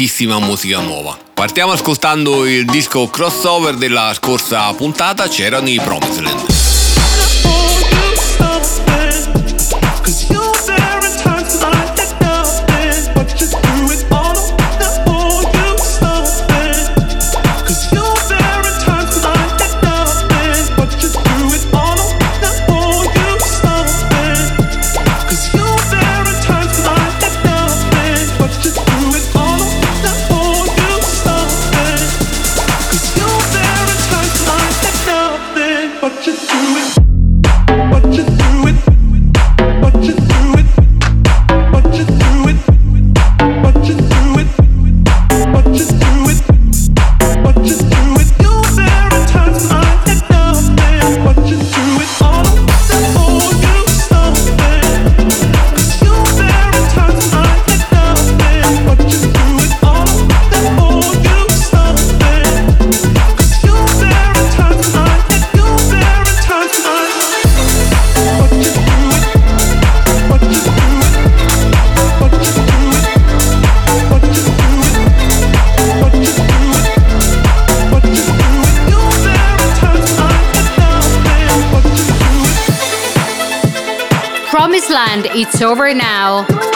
tantissima musica nuova. Partiamo ascoltando il disco crossover della scorsa puntata, c'erano i Promiseland. It's over now.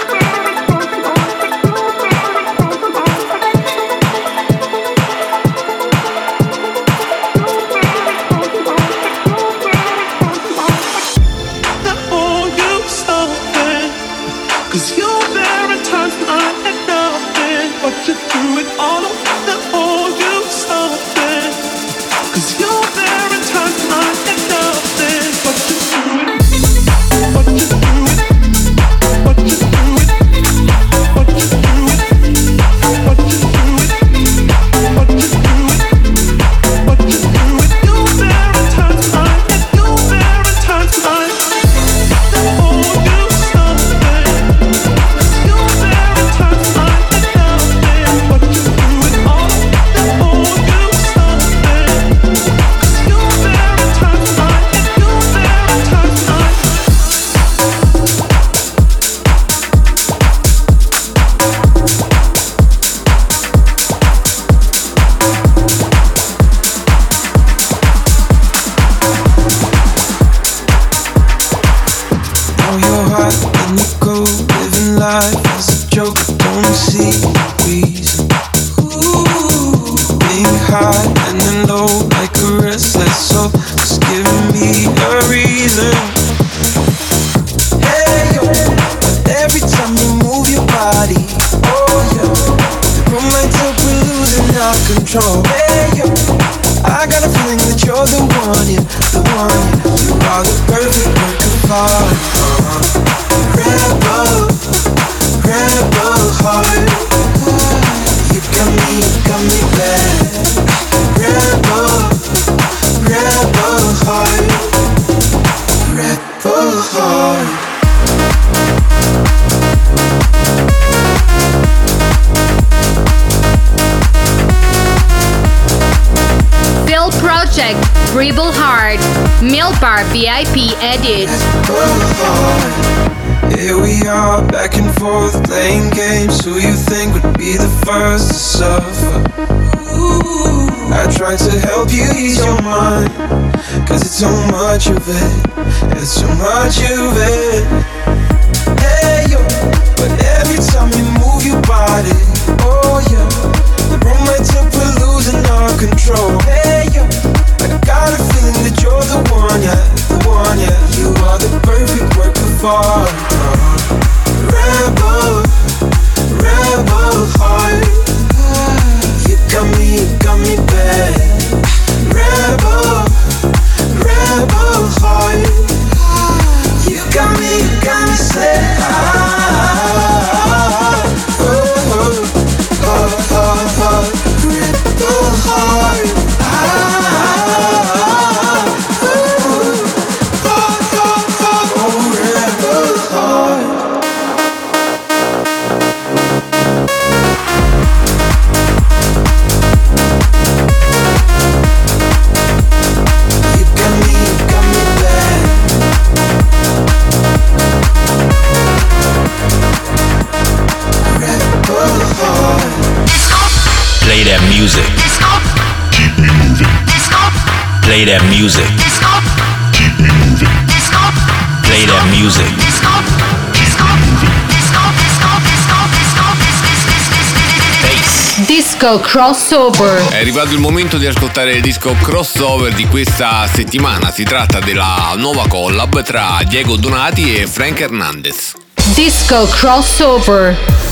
Disco crossover. È arrivato il momento di ascoltare il disco crossover di questa settimana. Si tratta della nuova collab tra Diego Donati e Frank Hernandez. Disco crossover.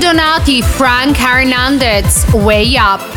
Donati, Frank Hernandez, Way Up.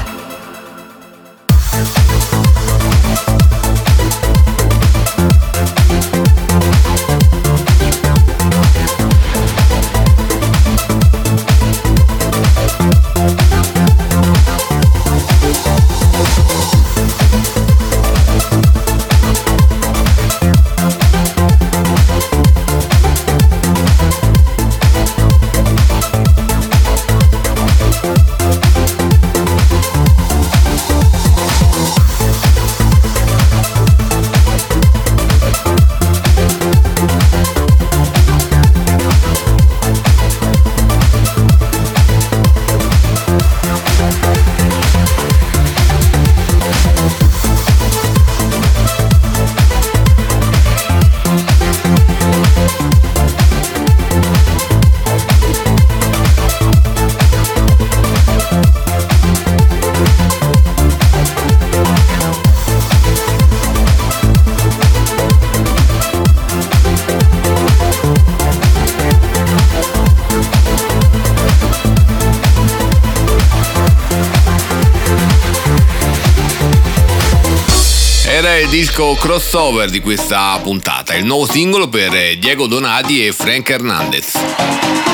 Disco crossover di questa puntata, il nuovo singolo per Diego Donati e Frank Hernandez.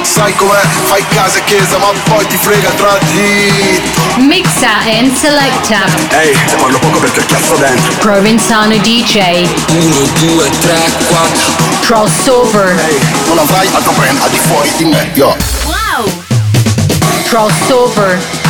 Sai com'è, fai casa e chiesa ma poi ti frega tra di Mixa and selecta. Ehi, se parlo poco perché ho chiasso dentro Provenzano DJ. 1, 2, 3, 4. Crossover. Ehi, non avrai altro brand al di fuori di me, yo Crossover.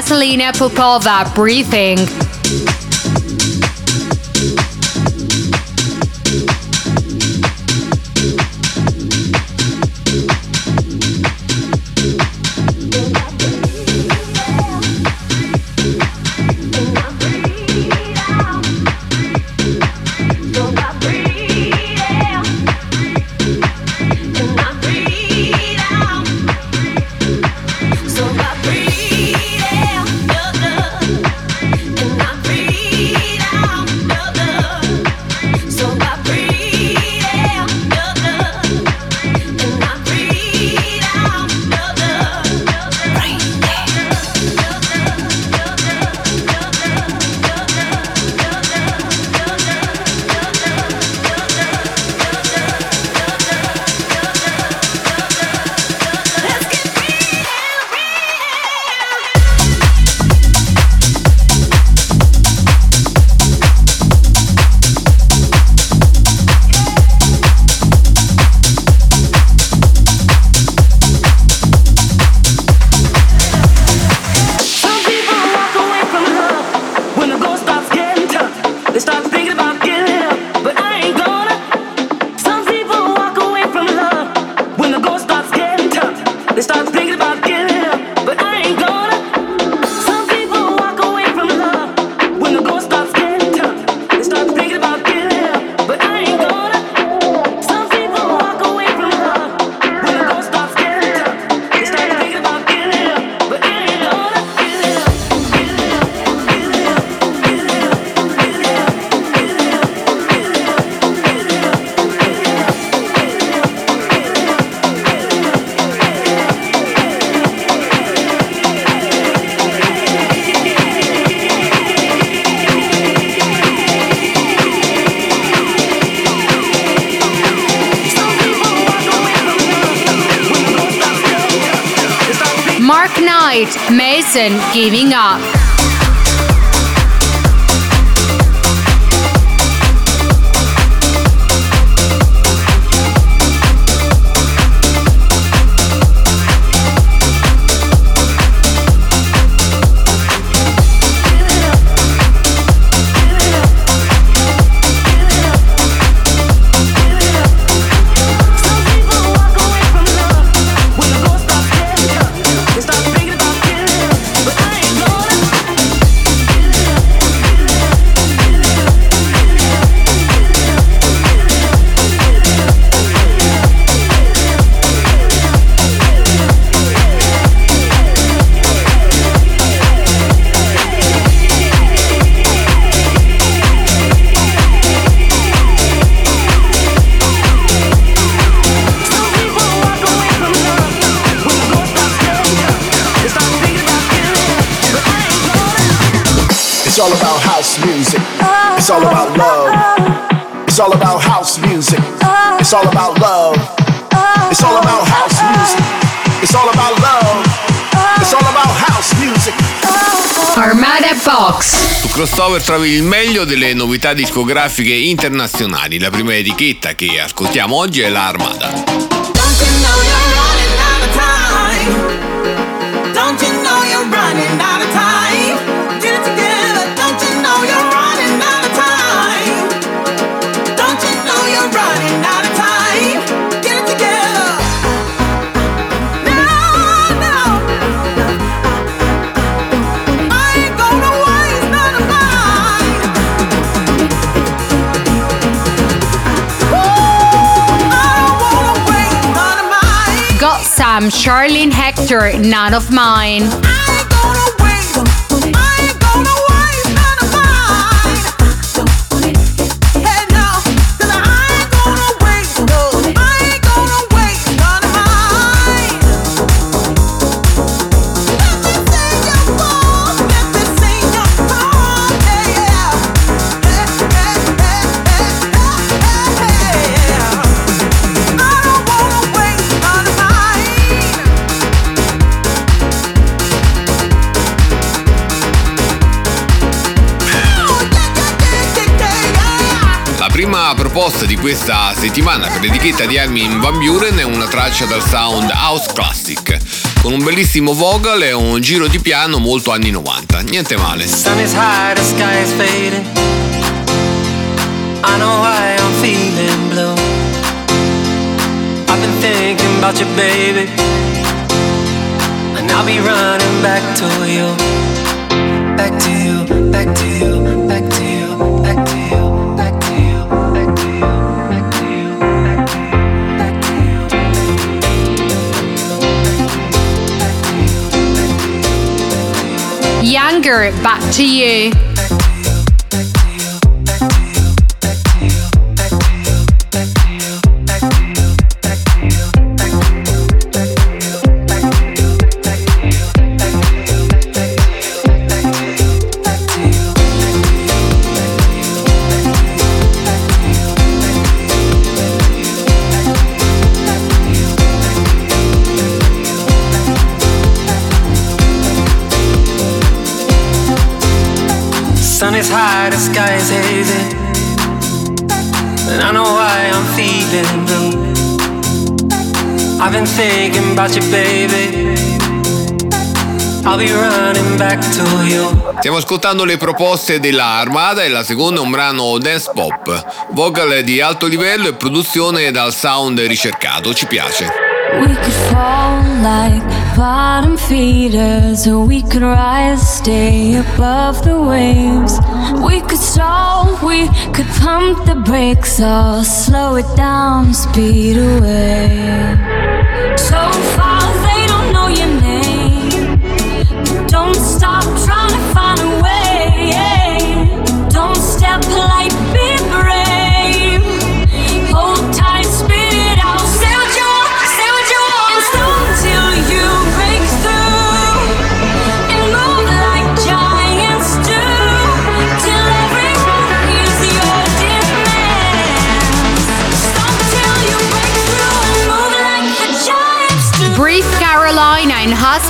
Vaselina Popova, Breathing. Mason, Giving Up. Crossover trovi il meglio delle novità discografiche internazionali. La prima etichetta che ascoltiamo oggi è la Armada. Don't you know you're running out of time? Charlene Hector, None of Mine. Proposta di questa settimana per l'etichetta di Armin Van Buren è una traccia dal sound house classic, con un bellissimo vocal e un giro di piano molto anni 90. Niente male. I know why I'm feeling blue. I've been thinking about you, baby. And I'll be running. Back to you, back to you, back to you, Younger, Back to You. Is high, the sky is hazy. And I know why I'm feeling blue. I've been thinking about you, baby. I'll be running back to you. Stiamo ascoltando le proposte della Armada e la seconda è un brano dance pop, vocal di alto livello e produzione dal sound ricercato, ci piace. We could fall like bottom feeders, or we could rise, stay above the waves. We could stall, we could pump the brakes, or slow it down, speed away.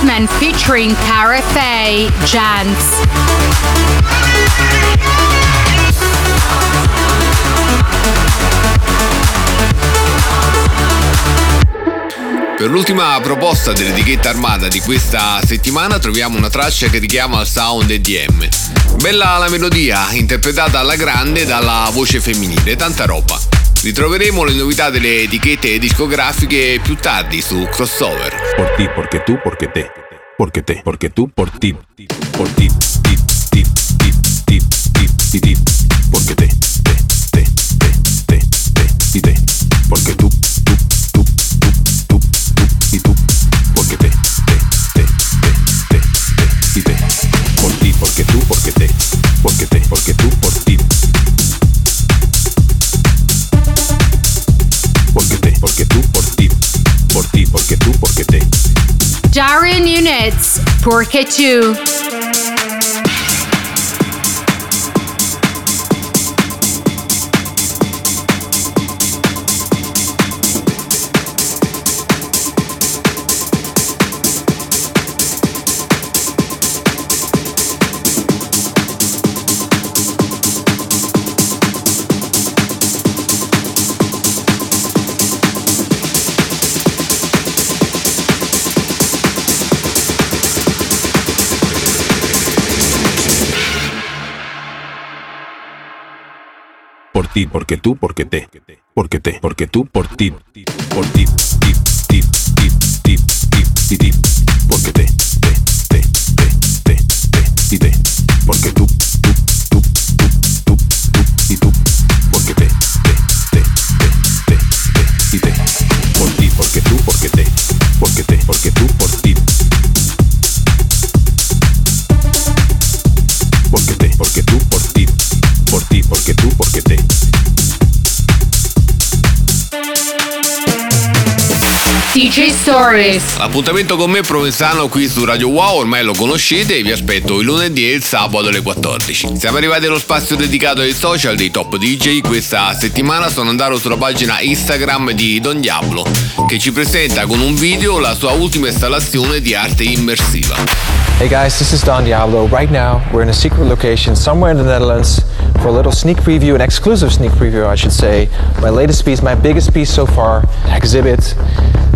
Husman featuring Cara Faye. Per l'ultima proposta dell'etichetta armata di questa settimana troviamo una traccia che richiama al sound EDM. Bella la melodia, interpretata alla grande dalla voce femminile, tanta roba. Ritroveremo le novità delle etichette discografiche più tardi su Crossover. Por ti, porque tú, porque te. Porque te, porque tú, por ti. Por ti, Porque Tu. Ti, porque tú, porque te. Porque te, porque tú, por ti. Por ti, ti, ti, ti, ti, ti, ti, ti. Porque te, DJ Stories. L'appuntamento con me Provenzano qui su Radio Wow, ormai lo conoscete e vi aspetto il lunedì e il sabato alle 14. Siamo arrivati allo spazio dedicato ai social dei top DJ. Questa settimana sono andato sulla pagina Instagram di Don Diablo, che ci presenta con un video la sua ultima installazione di arte immersiva. Hey guys, this is Don Diablo. Right now, we're in a secret location somewhere in the Netherlands for a little sneak preview, an exclusive sneak preview, I should say. My latest piece, my biggest piece so far, exhibit.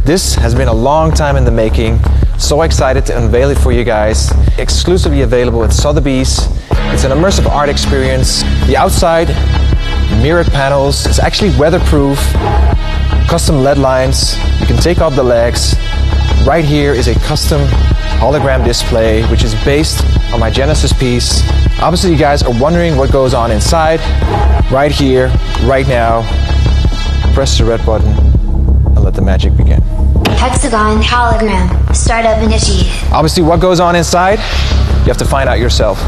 This has been a long time in the making. So excited to unveil it for you guys. Exclusively available at Sotheby's. It's an immersive art experience. The outside, mirrored panels. It's actually weatherproof. Custom LED lines. You can take off the legs. Right here is a custom hologram display, which is based on my Genesis piece. Obviously, you guys are wondering what goes on inside. Right here, right now, press the red button let the magic begin. Hexagon hologram. Startup initiated. Obviously, what goes on inside, you have to find out yourself.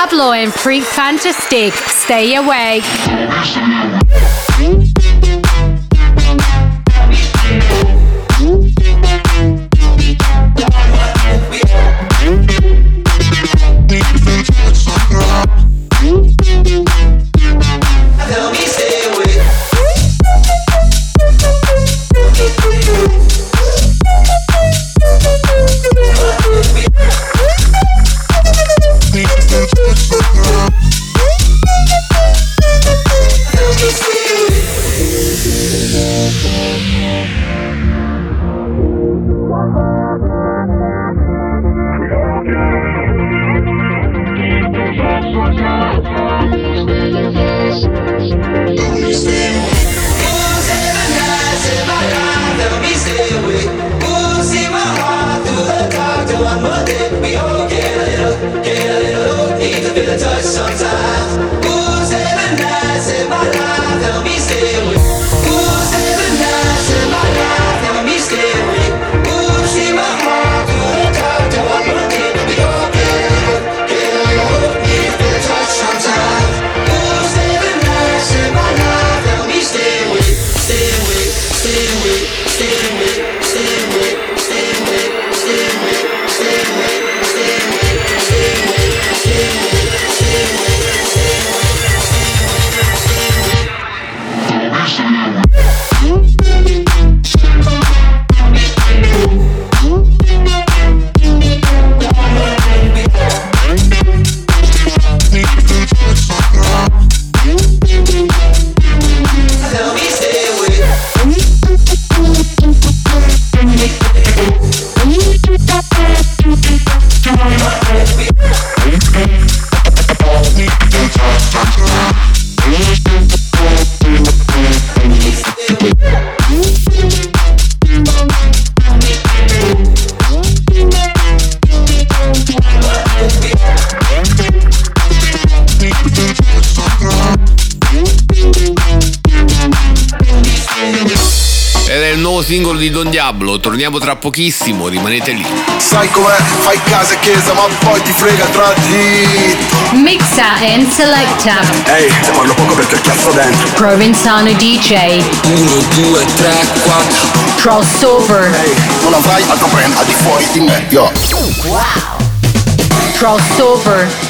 Diablo and Freak Fantastic, Stay Awake. Diablo, torniamo tra pochissimo, rimanete lì. Sai com'è? Fai casa e chiesa, ma poi ti frega tra di. Mixa and selecta. Ehi, se parlo poco perché cazzo dentro. Provenzano DJ. 1, 2, 3, 4 Crossover. Ehi, non avrai altro brand al di fuori di me, yo. Crossover.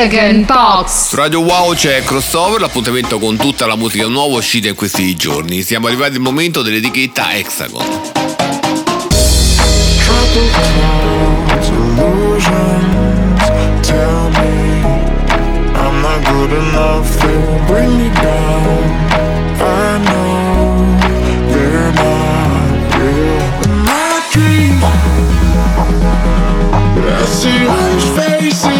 Hexagon Box. Su Radio Wow c'è Crossover, l'appuntamento con tutta la musica nuova uscita in questi giorni. Siamo arrivati al momento dell'etichetta Hexagon. see orange faces.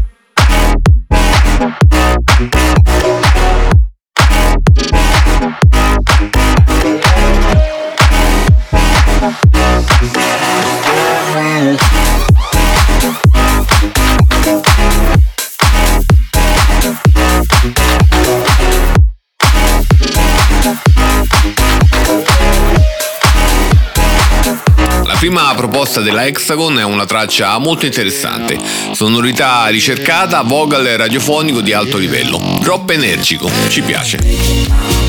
prima proposta della Hexagon è una traccia molto interessante, sonorità ricercata, vocal radiofonico di alto livello, drop energico, ci piace.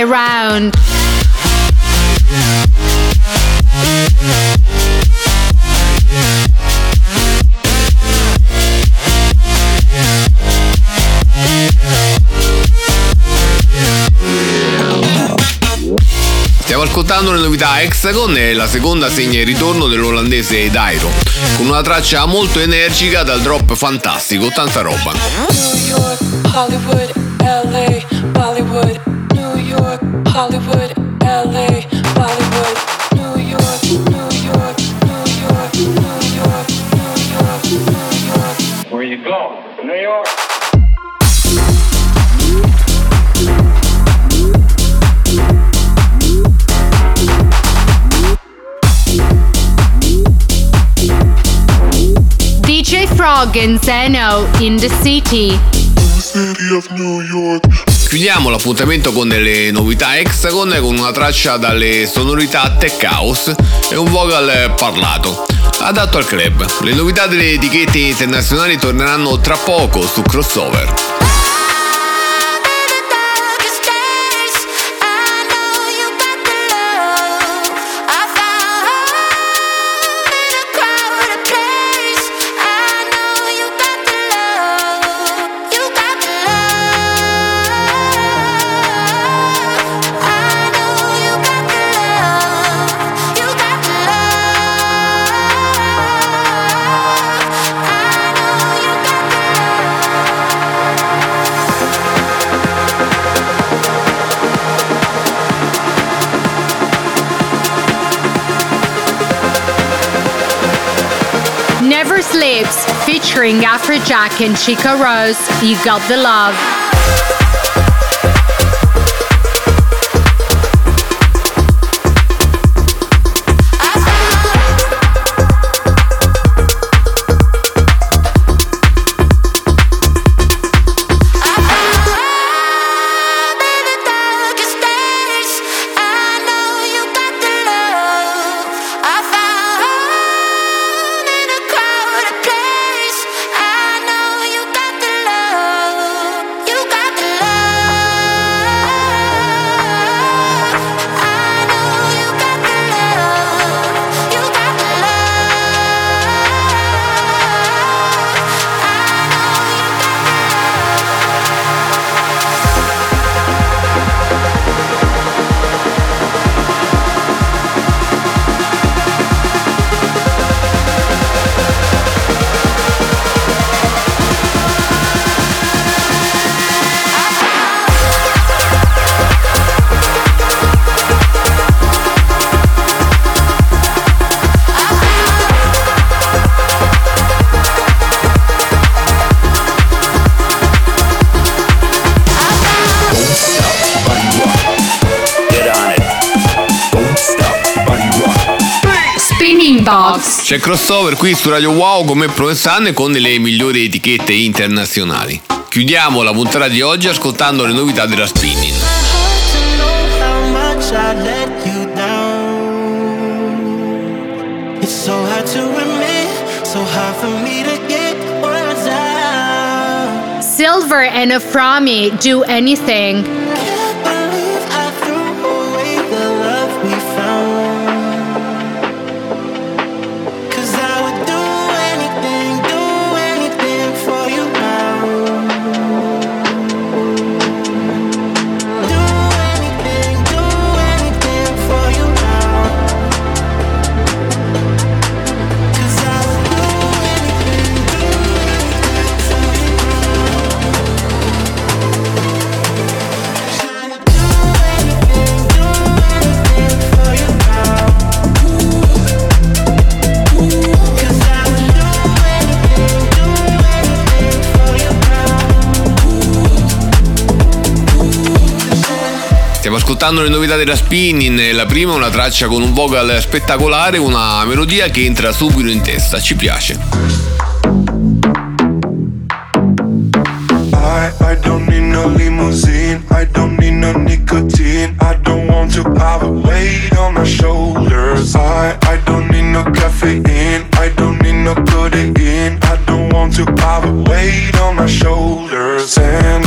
Around. Stiamo ascoltando le novità Hexagon e la seconda segna il ritorno dell'olandese Dairo, con una traccia molto energica dal drop fantastico, tanta roba. New York, Hollywood, LA, Bollywood, Zeno in the city. Chiudiamo l'appuntamento con delle novità Hexagon con una traccia dalle sonorità tech house e un vocal parlato, adatto al club. Le novità delle etichette internazionali torneranno tra poco su Crossover. Featuring Afrojack and Chica Rose. You got the love. Box. C'è crossover qui su Radio Wow come Provenzane con le migliori etichette internazionali. Chiudiamo la puntata di oggi ascoltando le novità della spinning. how much I let you down. It's so hard to admit, so hard for me to get words out. Silver and Aframi do anything. Ascoltando le novità della spinning, la prima è una traccia con un vocal spettacolare, una melodia che entra subito in testa, ci piace. I, I don't need no limousine. I don't need no nicotine. I don't want to have a weight on my shoulders. I, I don't need no caffeine. I don't need no codeine. I don't want to have a weight on my shoulders. And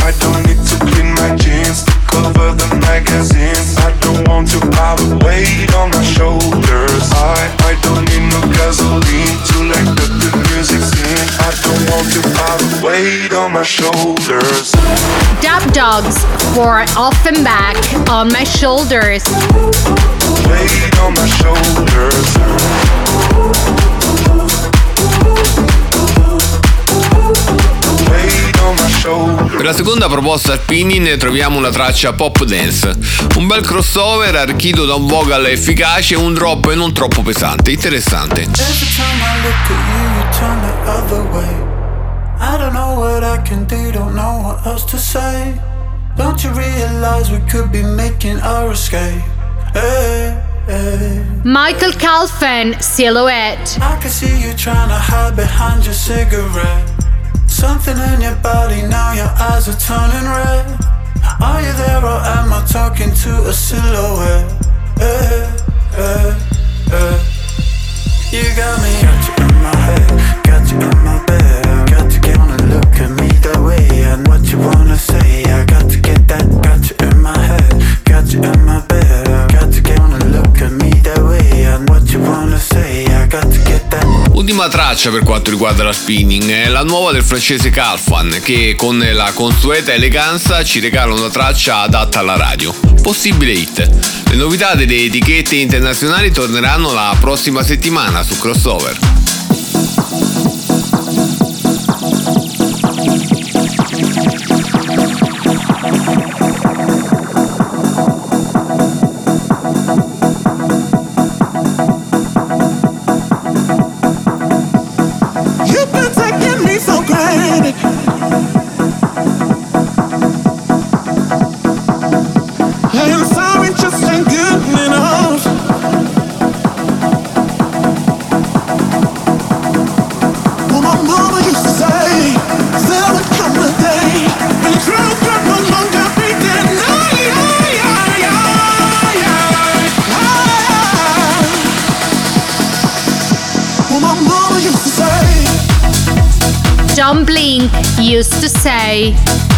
Dogs for on my shoulders. Weight on my shoulders. Weight on my shoulders. Per la seconda proposta spinning troviamo una traccia pop dance, un bel crossover arricchito da un vocal efficace e un drop non troppo pesante, interessante. I look at you, you turn the other way. I don't know what I can do, don't know what else to say. Don't you realize we could be making our escape? Hey, hey. Michael Calfan, Silhouette. I can see you trying to hide behind your cigarette. Something in your body, now your eyes are turning red. Are you there or am I talking to a silhouette? Hey, hey, hey. You got me, got you in my head, got you in my bed. Ultima traccia per quanto riguarda la spinning è la nuova del francese Calfan che con la consueta eleganza ci regala una traccia adatta alla radio. Possibile hit. Le novità delle etichette internazionali torneranno la prossima settimana su Crossover. Used to say.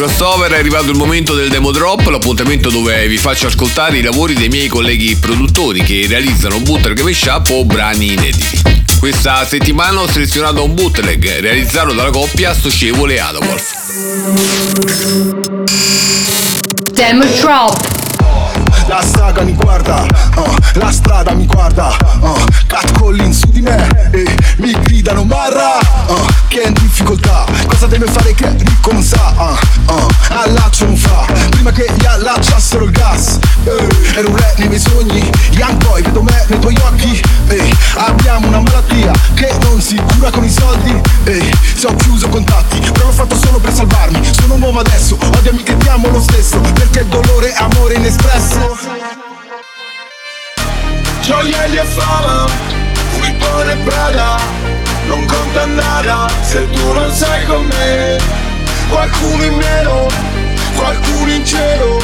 Crossover è arrivato il momento del demo drop, l'appuntamento dove vi faccio ascoltare i lavori dei miei colleghi produttori che realizzano bootleg mashup o brani inediti. Questa settimana ho selezionato un bootleg realizzato dalla coppia Socievole Adolf. Demo drop. La saga mi guarda, uh, la strada mi guarda, uh, catcalling su di me mi gridano marra, uh, che è in difficoltà, cosa deve fare che ricco non sa, uh, uh, allaccio non fa, prima che gli allacciassero il gas, eh, ero un re nei miei sogni, young boy, vedo me nei tuoi occhi, eh, abbiamo una malattia che non si cura con i soldi, eh, se ho chiuso contatti, però l'ho fatto solo per salvarmi, sono un uomo adesso, odiami che ti amo lo stesso, perché il dolore è amore inespresso. Gioielli e fama, Vuitton e Prada Non conta nada se tu non sei con me. Qualcuno in meno, qualcuno in cielo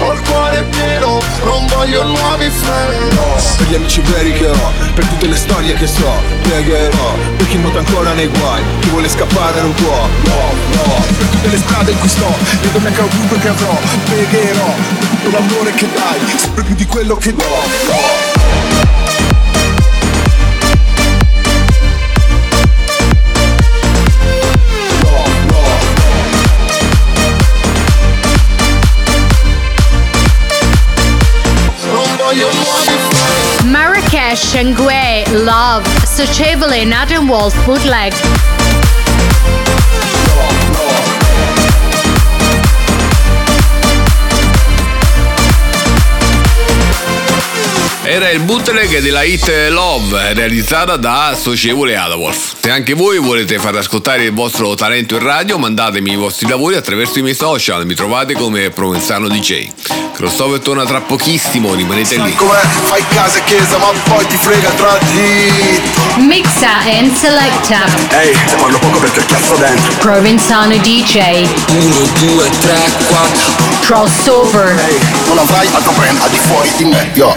Ho il cuore pieno, non voglio nuovi freni Per gli amici veri che ho, per tutte le storie che so, pregherò Per chi nuota ancora nei guai, chi vuole scappare non può, no, no. Per tutte le strade in cui sto, le donne che ovunque che avrò, pregherò Per tutto l'amore che dai, sempre più di quello che do, no. Shangue, Love, Sachevelin, Adam Walls, Bootleg, Era il bootleg della hit Love realizzata da Socievole Adolf. Se anche voi volete far ascoltare il vostro talento in radio, mandatemi i vostri lavori attraverso i miei social, mi trovate come Provenzano DJ. Crossover torna tra pochissimo, rimanete lì. Fai casa e chiesa ma poi ti frega tra di Mixa and selecta. Ehi, te parlo poco perché cazzo dentro Provenzano DJ. 1, 2, 3, 4 Crossover. Non avrai altro brand al di fuori di me, yo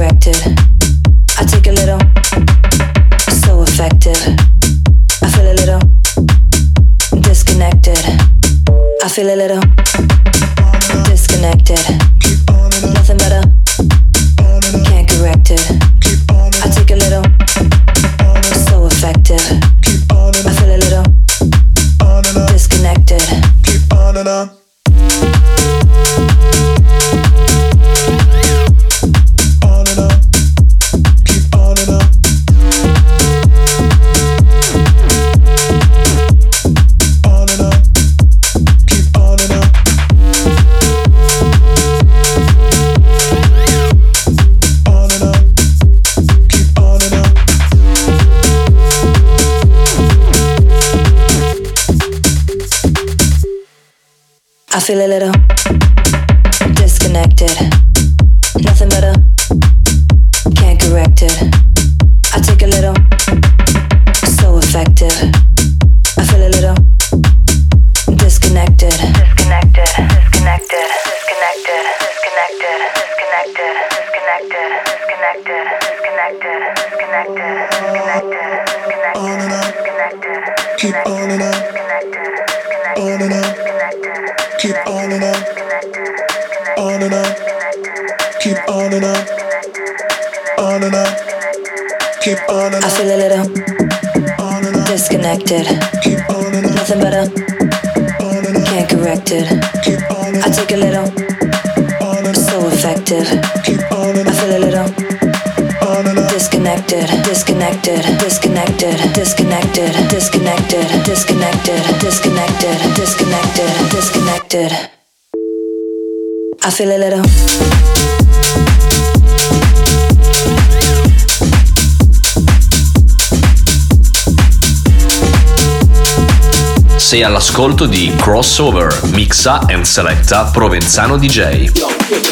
it. I take a little, so effective. I feel a little disconnected. I feel a little disconnected. Nothing better, can't correct it. I take a little, so effective. I feel a little disconnected. Feel a little disconnected. I feel a little. Sei all'ascolto di Crossover, mixa and selecta Provenzano DJ.